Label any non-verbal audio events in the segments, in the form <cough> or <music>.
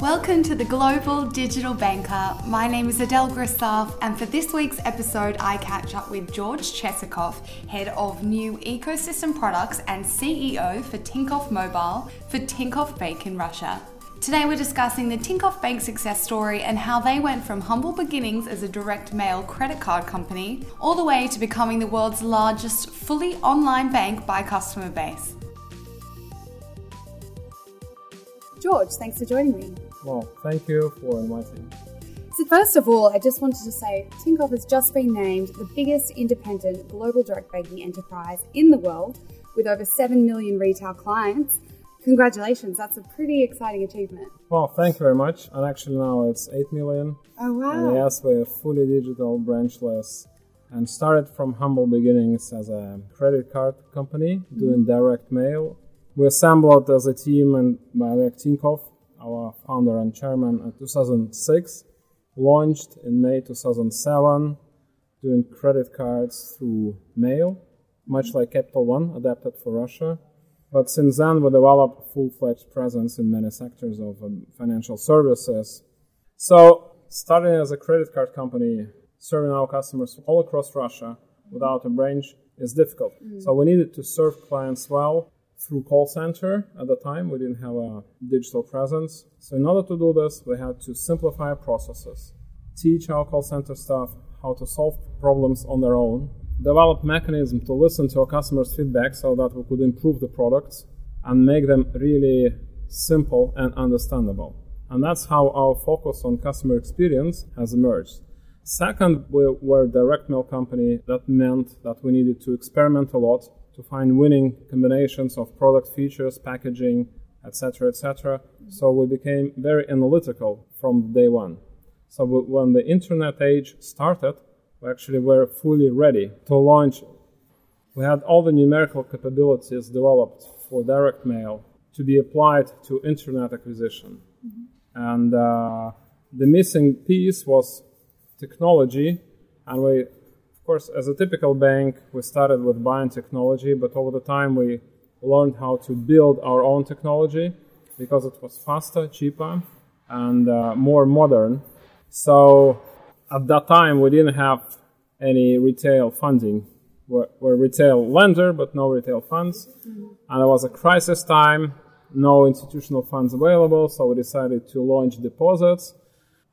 Welcome to the Global Digital Banker. My name is Adele Gristaff, and for this week's episode, I catch up with George Chesakov, Head of New Ecosystem Products and CEO for Tinkoff Mobile for Tinkoff Bank in Russia. Today, we're discussing the Tinkoff Bank success story and how they went from humble beginnings as a direct mail credit card company all the way to becoming the world's largest fully online bank by customer base. George, thanks for joining me. Well, thank you for inviting. me. So, first of all, I just wanted to say Tinkoff has just been named the biggest independent global direct banking enterprise in the world with over 7 million retail clients. Congratulations, that's a pretty exciting achievement. Well, thank you very much. And actually, now it's 8 million. Oh, wow. And yes, we're fully digital, branchless, and started from humble beginnings as a credit card company doing mm-hmm. direct mail. We assembled as a team and by Tinkov our founder and chairman, in 2006. Launched in May 2007, doing credit cards through mail, much like Capital One, adapted for Russia. But since then, we developed a full-fledged presence in many sectors of um, financial services. So, starting as a credit card company, serving our customers all across Russia without a branch is difficult. Mm. So we needed to serve clients well through call center at the time. We didn't have a digital presence. So in order to do this, we had to simplify processes, teach our call center staff how to solve problems on their own, develop mechanism to listen to our customers' feedback so that we could improve the products and make them really simple and understandable. And that's how our focus on customer experience has emerged. Second, we were a direct mail company. That meant that we needed to experiment a lot to find winning combinations of product features, packaging, etc., etc. So we became very analytical from day one. So when the internet age started, we actually were fully ready to launch. We had all the numerical capabilities developed for direct mail to be applied to internet acquisition. Mm-hmm. And uh, the missing piece was technology, and we course, as a typical bank, we started with buying technology, but over the time we learned how to build our own technology because it was faster, cheaper, and uh, more modern. So at that time, we didn't have any retail funding. We're, we're retail lender, but no retail funds. And it was a crisis time, no institutional funds available, so we decided to launch deposits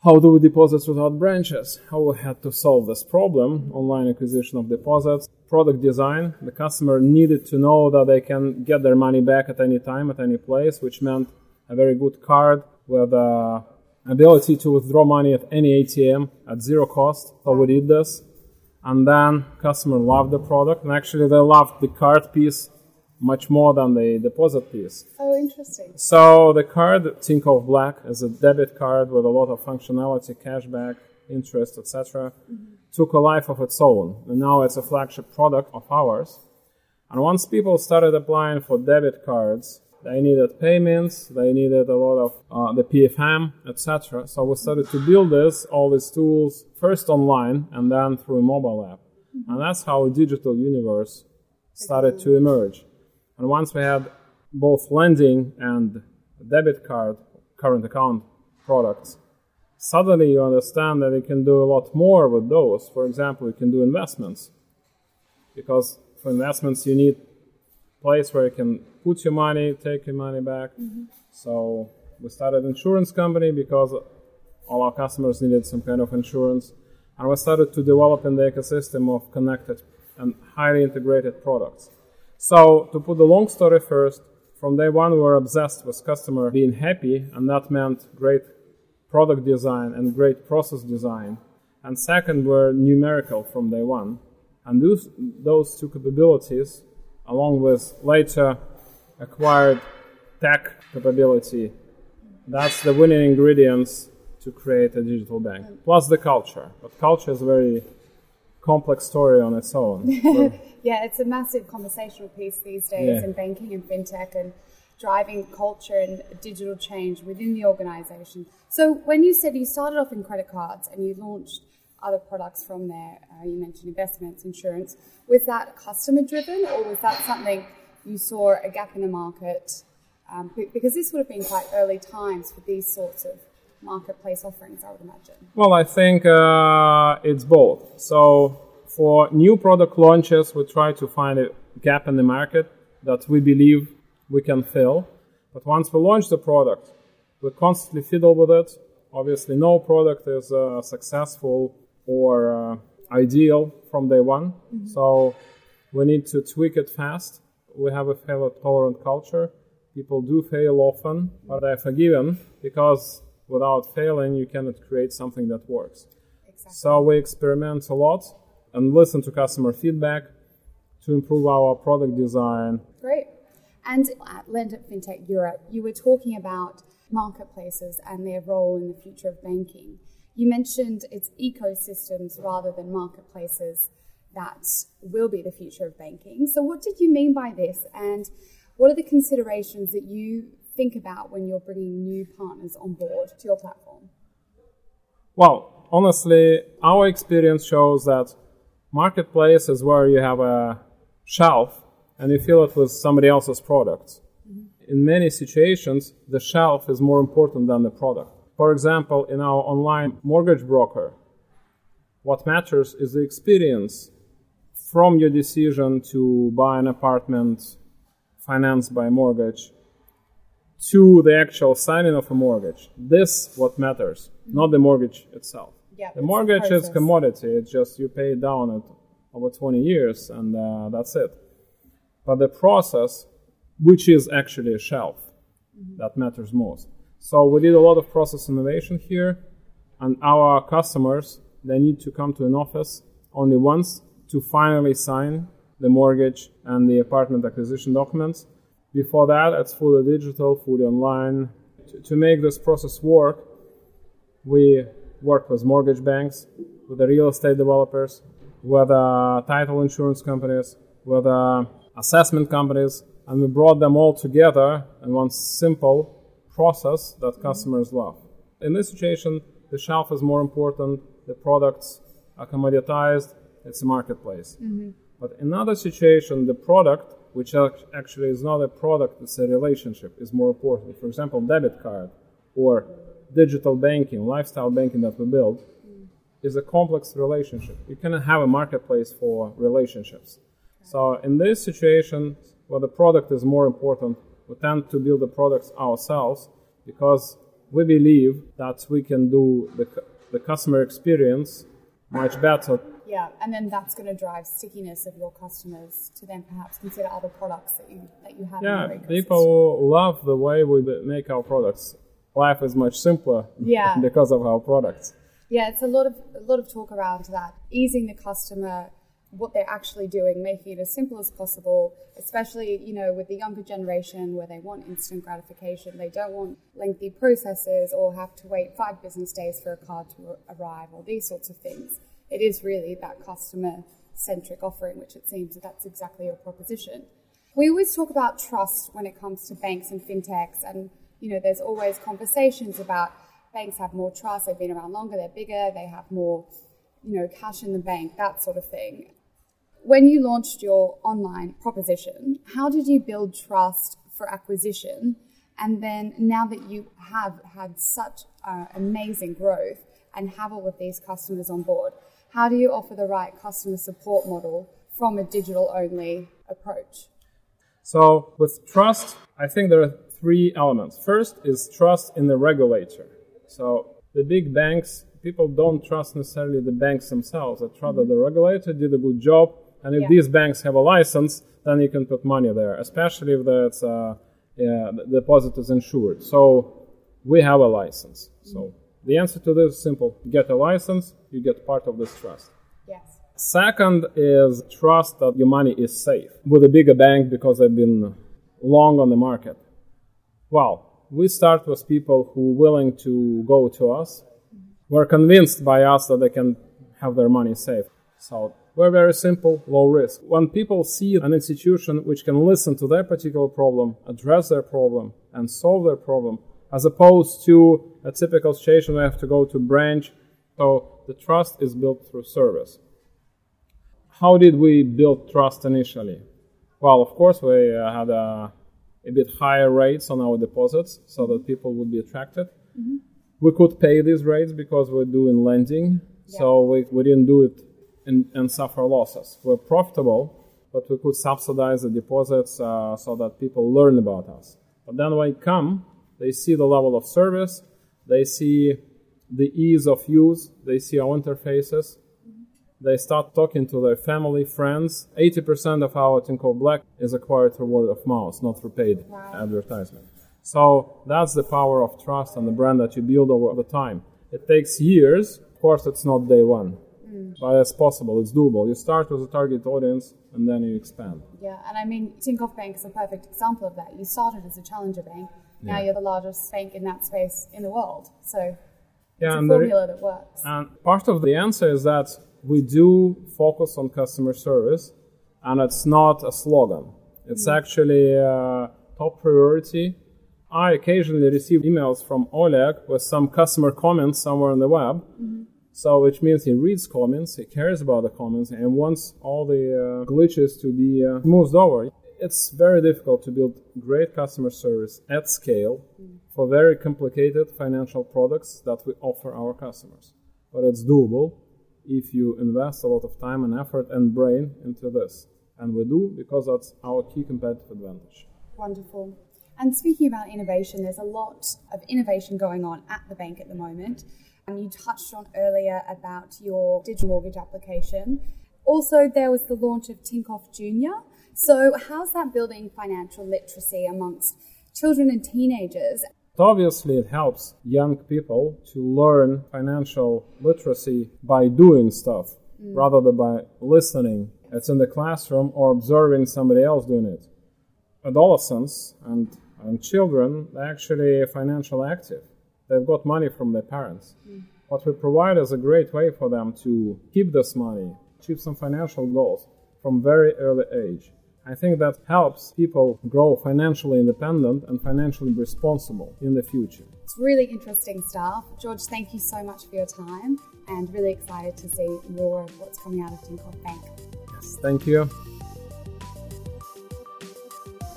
how do we deposits without branches? How we had to solve this problem, online acquisition of deposits, product design. The customer needed to know that they can get their money back at any time, at any place, which meant a very good card with the ability to withdraw money at any ATM at zero cost. So we did this. And then customer loved the product and actually they loved the card piece much more than the deposit piece. Oh, interesting. So the card, Tinkoff Black, is a debit card with a lot of functionality, cashback, interest, etc. Mm-hmm. Took a life of its own, and now it's a flagship product of ours. And once people started applying for debit cards, they needed payments, they needed a lot of uh, the PFM, etc. So we started to build this, all these tools, first online and then through a mobile app. Mm-hmm. And that's how a digital universe started to emerge. And once we had both lending and debit card, current account products, suddenly you understand that you can do a lot more with those. For example, you can do investments. Because for investments, you need a place where you can put your money, take your money back. Mm-hmm. So we started an insurance company because all our customers needed some kind of insurance. And we started to develop in the ecosystem of connected and highly integrated products. So to put the long story first, from day one we were obsessed with customer being happy, and that meant great product design and great process design. And second, were numerical from day one. And those, those two capabilities, along with later acquired tech capability, that's the winning ingredients to create a digital bank. Plus the culture. But culture is very complex story on its own. <laughs> Yeah, it's a massive conversational piece these days yeah. in banking and fintech and driving culture and digital change within the organization. So, when you said you started off in credit cards and you launched other products from there, uh, you mentioned investments, insurance, was that customer driven or was that something you saw a gap in the market Um, because this would have been quite early times for these sorts of marketplace offerings, I would imagine. Well, I think uh, it's both. So for new product launches, we try to find a gap in the market that we believe we can fill. But once we launch the product, we constantly fiddle with it. Obviously, no product is uh, successful or uh, ideal from day one. Mm-hmm. So we need to tweak it fast. We have a failure tolerant culture. People do fail often, but they're forgiven because without failing, you cannot create something that works. Exactly. So we experiment a lot and listen to customer feedback to improve our product design. Great. And at LendIt FinTech Europe, you were talking about marketplaces and their role in the future of banking. You mentioned it's ecosystems rather than marketplaces that will be the future of banking. So, what did you mean by this? And what are the considerations that you think about when you're bringing new partners on board to your platform? Well, honestly, our experience shows that marketplace is where you have a shelf and you fill it with somebody else's products. Mm-hmm. In many situations, the shelf is more important than the product. For example, in our online mortgage broker, what matters is the experience from your decision to buy an apartment financed by mortgage to the actual signing of a mortgage. This what matters, mm-hmm. not the mortgage itself. Yeah, the mortgage is commodity. It's just you pay it down it over 20 years and uh, that's it. But the process, which is actually a shelf, mm-hmm. that matters most. So we did a lot of process innovation here, and our customers they need to come to an office only once to finally sign the mortgage and the apartment acquisition documents. Before that, it's fully digital, fully online. To, to make this process work, we work with mortgage banks, with the real estate developers, with uh, title insurance companies, with uh, assessment companies, and we brought them all together in one simple process that customers love. In this situation, the shelf is more important, the products are commoditized, it's a marketplace. Mm-hmm. But in another situation, the product, which actually is not a product, it's a relationship, is more important. For example, debit card or digital banking, lifestyle banking that we build, is a complex relationship. You cannot have a marketplace for relationships. So in this situation, where the product is more important, we tend to build the products ourselves because we believe that we can do the, the customer experience much better. Yeah, and then that's going to drive stickiness of your customers to then perhaps consider other products that you that you have. Yeah, people love the way we make our products. Life is much simpler. Yeah. <laughs> because of our products. Yeah, it's a lot of a lot of talk around that, easing the customer what they're actually doing, making it as simple as possible, especially, you know, with the younger generation where they want instant gratification. They don't want lengthy processes or have to wait five business days for a card to arrive or these sorts of things. It is really that customer centric offering, which it seems that that's exactly your proposition. We always talk about trust when it comes to banks and fintechs, and you know, there's always conversations about banks have more trust, they've been around longer, they're bigger, they have more, you know, cash in the bank, that sort of thing when you launched your online proposition, how did you build trust for acquisition? And then now that you have had such uh, amazing growth and have all of these customers on board, how do you offer the right customer support model from a digital only approach? So, with trust, I think there are three elements. First is trust in the regulator. So, the big banks, people don't trust necessarily the banks themselves. They trust that the regulator did a good job and if yeah. these banks have a license, then you can put money there, especially if that's uh, yeah, the deposit is insured. So we have a license. Mm-hmm. So the answer to this is simple: get a license, you get part of this trust. Yes. Second is trust that your money is safe with a bigger bank because they've been long on the market. Well, we start with people who are willing to go to us. We're convinced by us that they can have their money safe. So we're very simple, low risk. When people see an institution which can listen to their particular problem, address their problem, and solve their problem, as opposed to a typical situation where you have to go to branch, so the trust is built through service. How did we build trust initially? Well, of course, we uh, had a a bit higher rates on our deposits so that people would be attracted. Mm-hmm. We could pay these rates because we're doing lending, yeah. so we, we didn't do it and, and suffer losses. We're profitable, but we could subsidize the deposits uh, so that people learn about us. But then when they come, they see the level of service, they see the ease of use, they see our interfaces, they start talking to their family, friends. 80% of our Tinkoff Black is acquired through word of mouth, not through paid wow. advertisement. So that's the power of trust and the brand that you build over the time. It takes years. Of course, it's not day one, mm. but it's possible. It's doable. You start with a target audience and then you expand. Yeah, and I mean, Tinkoff Bank is a perfect example of that. You started as a challenger bank. Now yeah. you're the largest bank in that space in the world. So yeah, it's a formula that works. And part of the answer is that we do focus on customer service, and it's not a slogan. It's mm-hmm. actually a top priority. I occasionally receive emails from Oleg with some customer comments somewhere on the web. Mm-hmm. So, which means he reads comments, he cares about the comments, and wants all the uh, glitches to be uh, moved over. It's very difficult to build great customer service at scale for very complicated financial products that we offer our customers. But it's doable if you invest a lot of time and effort and brain into this. And we do because that's our key competitive advantage. Wonderful. And speaking about innovation, there's a lot of innovation going on at the bank at the moment. And you touched on earlier about your digital mortgage application. Also, there was the launch of Tinkoff Junior. So, how's that building financial literacy amongst children and teenagers? Obviously, it helps young people to learn financial literacy by doing stuff mm. rather than by listening. It's in the classroom or observing somebody else doing it. Adolescents and, and children are actually financially active. They've got money from their parents. Mm. What we provide is a great way for them to keep this money, achieve some financial goals from very early age. I think that helps people grow financially independent and financially responsible in the future. It's really interesting stuff. George, thank you so much for your time and really excited to see more of what's coming out of Tinkoff Bank. Yes, thank you.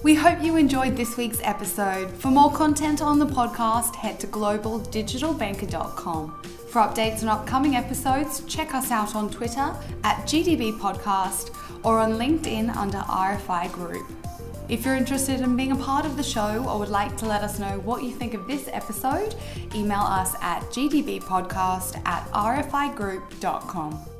We hope you enjoyed this week's episode. For more content on the podcast, head to globaldigitalbanker.com. For updates on upcoming episodes, check us out on Twitter at GDB Podcast or on LinkedIn under RFI Group. If you're interested in being a part of the show or would like to let us know what you think of this episode, email us at gdbpodcast at rfigroup.com.